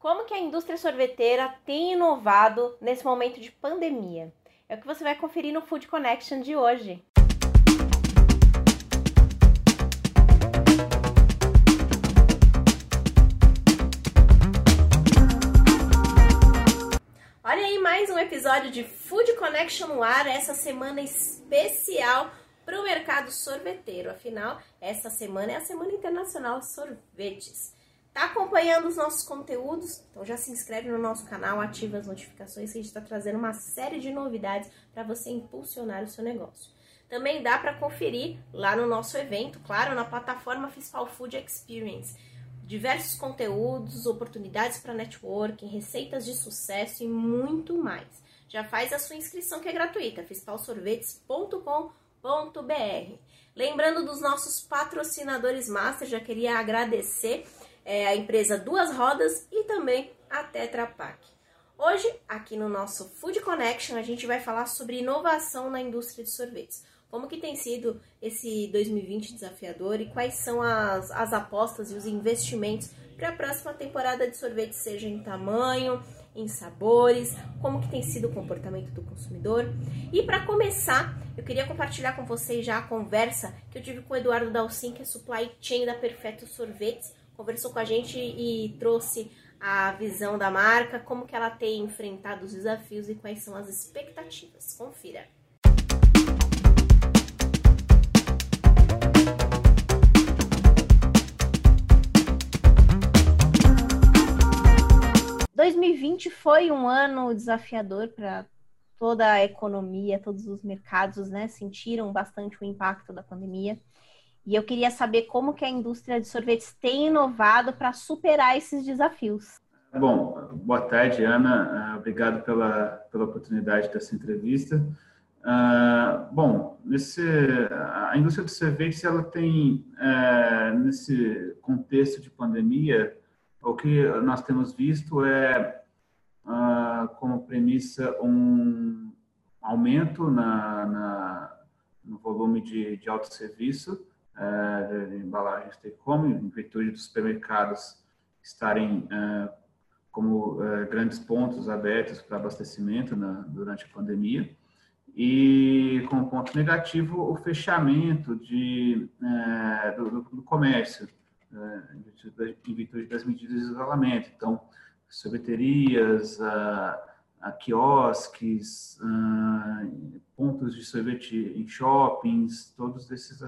Como que a indústria sorveteira tem inovado nesse momento de pandemia? É o que você vai conferir no Food Connection de hoje. Olha aí mais um episódio de Food Connection no ar, essa semana especial para o mercado sorveteiro. Afinal, essa semana é a Semana Internacional Sorvetes. Tá acompanhando os nossos conteúdos? Então já se inscreve no nosso canal, ativa as notificações que a gente está trazendo uma série de novidades para você impulsionar o seu negócio. Também dá para conferir lá no nosso evento, claro, na plataforma Fiscal Food Experience. Diversos conteúdos, oportunidades para networking, receitas de sucesso e muito mais. Já faz a sua inscrição que é gratuita, fiscalsorvetes.com.br. Lembrando dos nossos patrocinadores master, já queria agradecer é, a empresa Duas Rodas e também a Tetra Pak. Hoje, aqui no nosso Food Connection, a gente vai falar sobre inovação na indústria de sorvetes. Como que tem sido esse 2020 desafiador e quais são as, as apostas e os investimentos para a próxima temporada de sorvete, seja em tamanho, em sabores, como que tem sido o comportamento do consumidor. E para começar, eu queria compartilhar com vocês já a conversa que eu tive com o Eduardo Dalcin, que é supply chain da Perfeito Sorvetes, conversou com a gente e trouxe a visão da marca, como que ela tem enfrentado os desafios e quais são as expectativas. Confira. ...2020 foi um ano desafiador para toda a economia, todos os mercados, né, sentiram bastante o impacto da pandemia. E eu queria saber como que a indústria de sorvetes tem inovado para superar esses desafios. Bom, boa tarde, Ana. Ah, obrigado pela, pela oportunidade dessa entrevista. Uh, bom, nesse, a indústria de sorvetes ela tem, uh, nesse contexto de pandemia, o que nós temos visto é, uh, como premissa, um aumento na, na no volume de, de autosserviço, uh, de embalagens take-home, em virtude dos supermercados estarem uh, como uh, grandes pontos abertos para abastecimento na, durante a pandemia. E, como ponto negativo, o fechamento de, do, do, comércio, em virtude das medidas de isolamento. Então, sorveterias, a, a quiosques, a, pontos de sorvete em shoppings, todos esses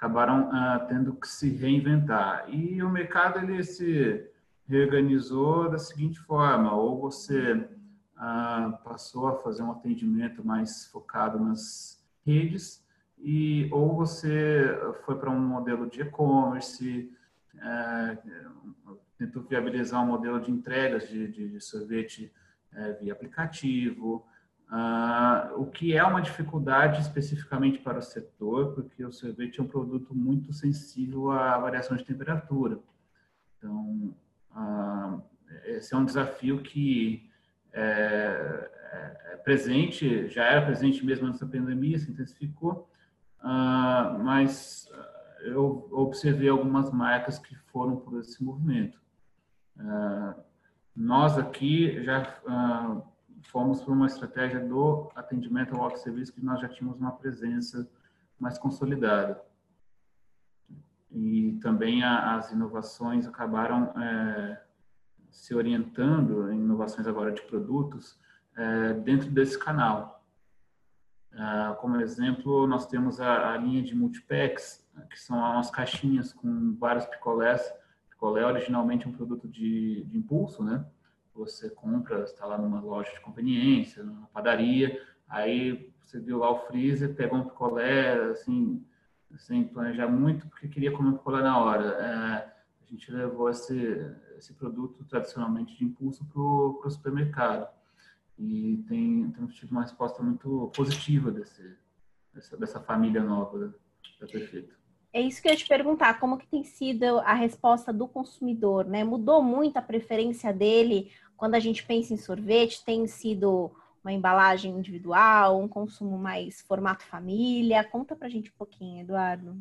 acabaram uh, tendo que se reinventar. E o mercado ele se reorganizou da seguinte forma: ou você uh, passou a fazer um atendimento mais focado nas redes, e ou você foi para um modelo de e-commerce, uh, tentou viabilizar um modelo de entregas de, de sorvete uh, via aplicativo. Uh, o que é uma dificuldade especificamente para o setor, porque o sorvete é um produto muito sensível à variação de temperatura. Então, uh, esse é um desafio que é, é, presente, já era presente mesmo antes da pandemia, se intensificou, uh, mas eu observei algumas marcas que foram por esse movimento. nós aqui já fomos para uma estratégia do atendimento ao autosserviço que nós já tínhamos uma presença mais consolidada. E também a, as inovações acabaram é, se orientando em inovações agora de produtos é, dentro desse canal. É, como exemplo, nós temos a, a, linha de multipacks, que são as caixinhas com vários picolés. Picolé originalmente é um produto de, de impulso, né? Você compra, está lá numa loja de conveniência, numa padaria, aí você viu lá o freezer, pegou um picolé, assim, sem planejar muito, porque queria comer um picolé na hora. É, a gente levou esse, esse produto tradicionalmente de impulso para o supermercado. E tem, temos tido uma resposta muito positiva desse, dessa, dessa família nova da. É isso que eu ia te perguntar, como que tem sido a resposta do consumidor, né? Mudou muito a preferência dele quando a gente pensa em sorvete, tem sido uma embalagem individual, um consumo mais formato família? Conta pra gente um pouquinho, Eduardo.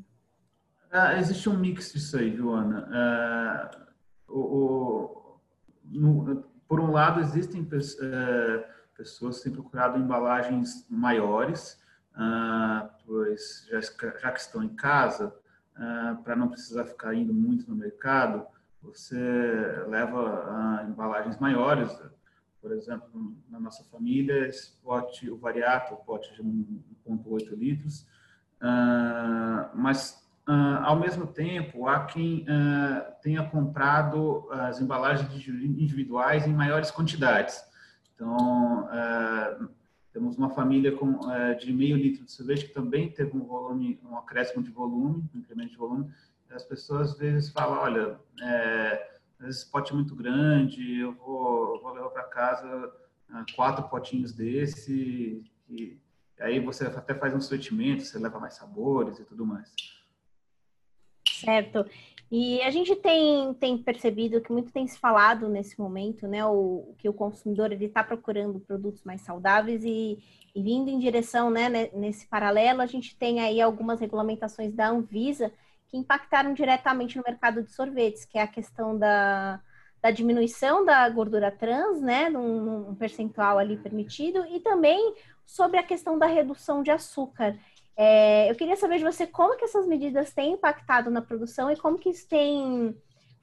Ah, existe um mix disso aí, Joana. Ah, o, o, no, por um lado, existem é, pessoas que têm procurado embalagens maiores, ah, pois já, já, que estão em casa, para não precisar ficar indo muito no mercado, você leva ah, embalagens maiores. Por exemplo, na nossa família, esse pote, o variato, o pote de 1,8 litros, mas ao mesmo tempo, há quem tenha comprado as embalagens individuais em maiores quantidades. Então, temos uma família com, de meio litro de sorvete que também teve um volume, um acréscimo de volume, um incremento de volume. As pessoas às vezes falam, olha, é, esse pote é muito grande, eu vou, vou levar para casa ah, quatro potinhos desse, e aí você até faz um sortimento, você leva mais sabores e tudo mais. Certo. E a gente tem, tem percebido que muito tem se falado nesse momento, né? O, que o consumidor ele está procurando produtos mais saudáveis e, e, vindo em direção, né? Nesse paralelo, a gente tem aí algumas regulamentações da Anvisa que impactaram diretamente no mercado de sorvetes, que é a questão da, da diminuição da gordura trans, né? Num, num percentual ali permitido, e também sobre a questão da redução de açúcar. É, eu queria saber de você como que essas medidas têm impactado na produção e como que isso tem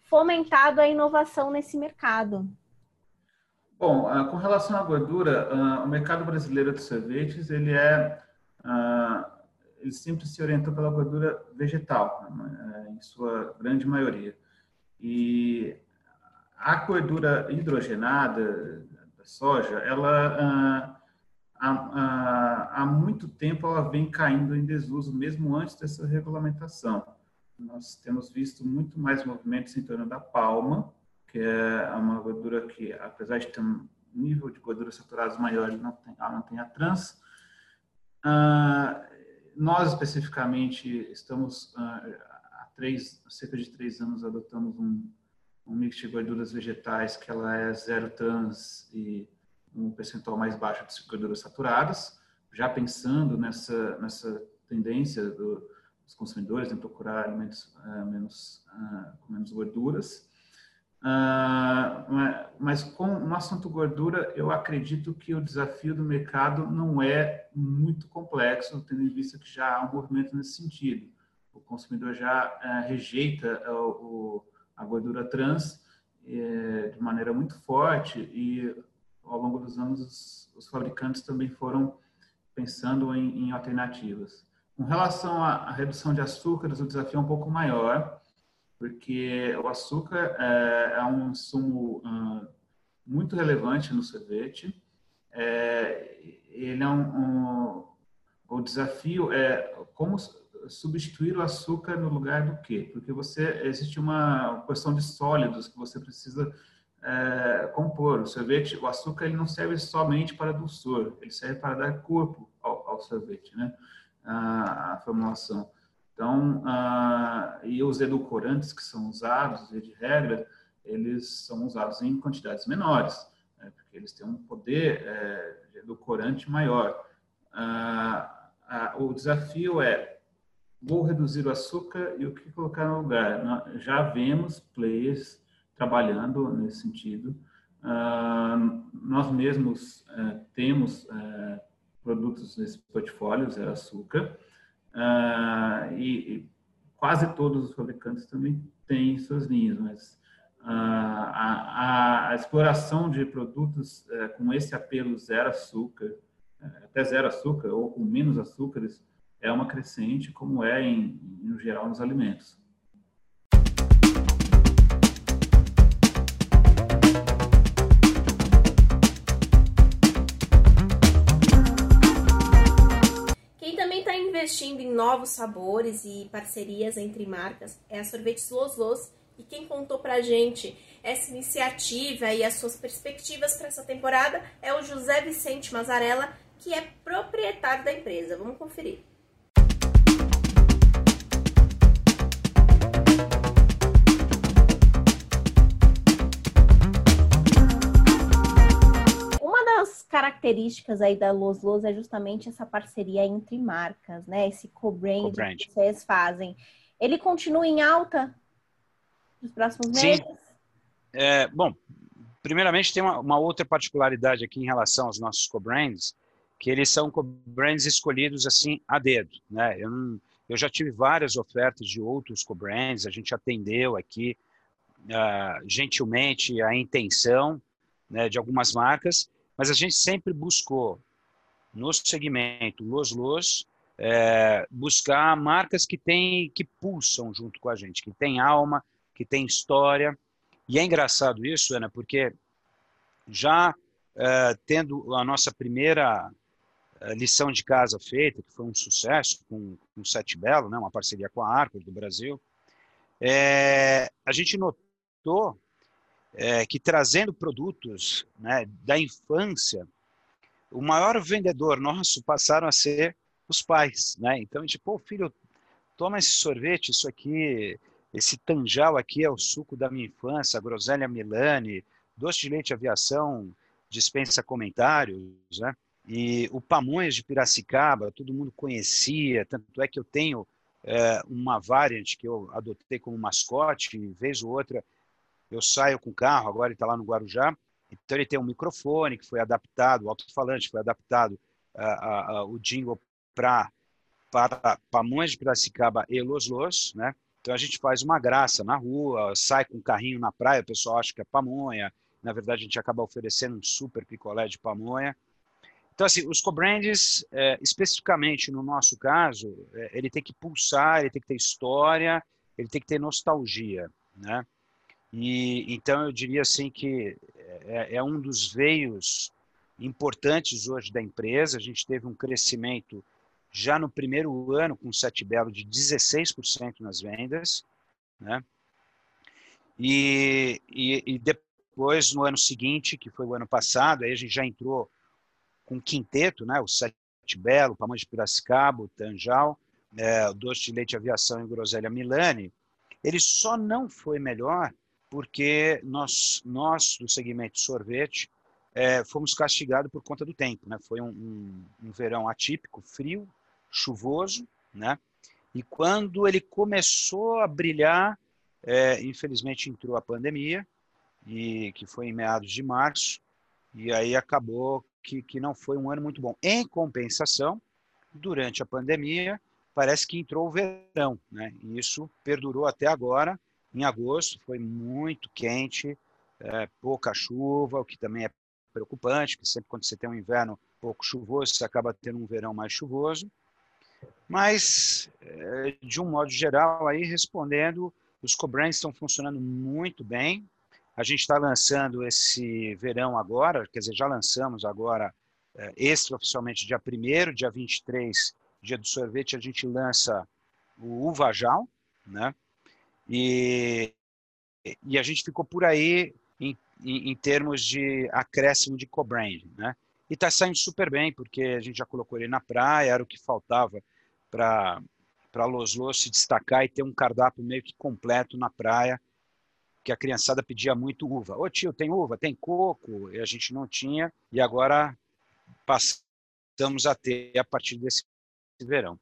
fomentado a inovação nesse mercado. Bom, ah, com relação à gordura, ah, o mercado brasileiro de sorvetes, ele é ah, ele sempre se orientou pela gordura vegetal, né, em sua grande maioria. E a gordura hidrogenada da soja, ela há, há, há muito tempo ela vem caindo em desuso, mesmo antes dessa regulamentação. Nós temos visto muito mais movimentos em torno da palma, que é uma gordura que, apesar de ter um nível de gordura saturada maior, não tem, ela não tem a trans. Ah, nós, especificamente, estamos ah, há três, cerca de três anos, adotamos um, um mix de gorduras vegetais que ela é zero trans e um percentual mais baixo de gorduras saturadas, já pensando nessa, nessa tendência do, dos consumidores em procurar alimentos uh, menos, uh, com menos gorduras. Mas com o assunto gordura, eu acredito que o desafio do mercado não é muito complexo, tendo em vista que já há um movimento nesse sentido. O consumidor já rejeita o, a gordura trans eh, de maneira muito forte e ao longo dos anos, os, os fabricantes também foram pensando em, em, alternativas. Com relação à, à redução de açúcares, o desafio é um pouco maior, porque o açúcar é, é um insumo uh, muito relevante no sorvete. É, ele é um, um, o desafio é como substituir o açúcar no lugar do quê? Porque você existe uma questão de sólidos que você precisa é, compor. O sorvete, o açúcar, ele não serve somente para dulçor, ele serve para dar corpo ao, ao sorvete, né? A, a formulação. Então, e os edulcorantes que são usados, de regra, eles são usados em quantidades menores, né? porque eles têm um poder é, de edulcorante maior. o desafio é vou reduzir o açúcar e o que colocar no lugar. Já vemos players trabalhando nesse sentido. Nós mesmos uh, temos uh, produtos nesse portfólio, zero açúcar, ah, e, quase todos os fabricantes também têm suas linhas, mas a, a, a, exploração de produtos eh, com esse apelo zero açúcar, eh, até zero açúcar ou com menos açúcares, é uma crescente, como é em, no geral nos alimentos. Investindo em novos sabores e parcerias entre marcas é a Sorvetes Los Los. E quem contou pra gente essa iniciativa e as suas perspectivas para essa temporada é o José Vicente Mazarella, que é proprietário da empresa. Vamos conferir. Características aí da Los Los é justamente essa parceria entre marcas, né? Esse co-brand co que vocês fazem. Ele continua em alta nos próximos meses? Sim. É, bom, primeiramente, tem uma, uma, outra particularidade aqui em relação aos nossos co-brands, que eles são co-brands escolhidos assim a dedo. Né? Eu, não, eu já tive várias ofertas de outros co-brands, a gente atendeu aqui uh, gentilmente a intenção né, de algumas marcas, mas a gente sempre buscou, no segmento Los Los, é, buscar marcas que tem, que pulsam junto com a gente, que tem alma, que tem história. E é engraçado isso, Ana, porque já é, tendo a nossa primeira é, lição de casa feita, que foi um sucesso com, o Sete Belo, né, uma parceria com a Arcos do Brasil, é, a gente notou é, que trazendo produtos né, da infância, o maior vendedor nosso passaram a ser os pais, né? Então a gente, pô, filho, toma esse sorvete, isso aqui, esse tanjal aqui é o suco da minha infância, groselha Milani, doce de leite aviação, dispensa comentários, né? E o pamonhas de Piracicaba, todo mundo conhecia, tanto é que eu tenho é, uma variante que eu adotei como mascote, e vez ou outra eu saio com o carro, agora ele está lá no Guarujá, então ele tem um microfone que foi adaptado, o alto-falante foi adaptado, a, a, o jingle pra, para Pamonhas de Piracicaba e Los Los, né? Então a gente faz uma graça na rua, sai com um carrinho na praia, o pessoal acha que é pamonha, na verdade a gente acaba oferecendo um super picolé de pamonha. Então assim, os co-brands, é, especificamente no nosso caso, é, ele tem que pulsar, ele tem que ter história, ele tem que ter nostalgia, né? E então eu diria assim que é, é um dos veios importantes hoje da empresa. A gente teve um crescimento já no primeiro ano com o Sete Belo de 16% nas vendas, né? E, e, e, depois, no ano seguinte, que foi o ano passado, aí a gente já entrou com quinteto, né? O Sete Belo, Pamonha de Piracicaba, o Tanjal, é, o Doce de Leite Aviação e Groselha Milani. Ele só não foi melhor porque nós, nós do segmento sorvete, é, fomos castigados por conta do tempo. Né? Foi um, um, um, verão atípico, frio, chuvoso, né? e quando ele começou a brilhar, é, infelizmente entrou a pandemia, e que foi em meados de março, e aí acabou que, que não foi um ano muito bom. Em compensação, durante a pandemia, parece que entrou o verão, né? e isso perdurou até agora, em agosto foi muito quente, é, pouca chuva, o que também é preocupante, porque sempre quando você tem um inverno pouco chuvoso, você acaba tendo um verão mais chuvoso. Mas, é, de um modo geral, aí respondendo, os co-brands estão funcionando muito bem. A gente está lançando esse verão agora, quer dizer, já lançamos agora é, extraoficialmente dia 1 dia 23, dia do sorvete, a gente lança o Uvajal, né? E, e a gente ficou por aí em, em, em termos de acréscimo de co-brand, né? E está saindo super bem, porque a gente já colocou ele na praia, era o que faltava para para Los Los se destacar e ter um cardápio meio que completo na praia, que a criançada pedia muito uva. Ô tio, tem uva? Tem coco? E a gente não tinha, e agora passamos a ter a partir desse verão.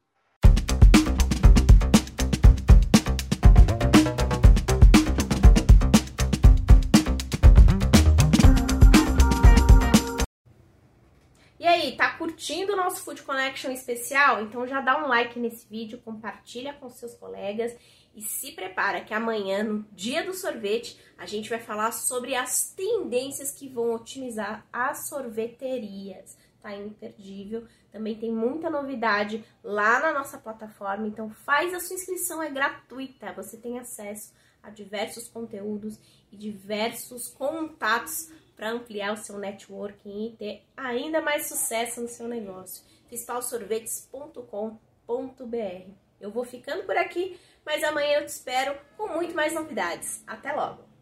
Aí, tá curtindo o nosso Food Connection especial? Então já dá um like nesse vídeo, compartilha com seus colegas e se prepara que amanhã, no dia do sorvete, a gente vai falar sobre as tendências que vão otimizar as sorveterias. Tá imperdível. Também tem muita novidade lá na nossa plataforma, então faz a sua inscrição, é gratuita. Você tem acesso a diversos conteúdos e diversos contatos para ampliar o seu networking e ter ainda mais sucesso no seu negócio. fiscalsorvetes.com.br. Eu vou ficando por aqui, mas amanhã eu te espero com muito mais novidades. Até logo!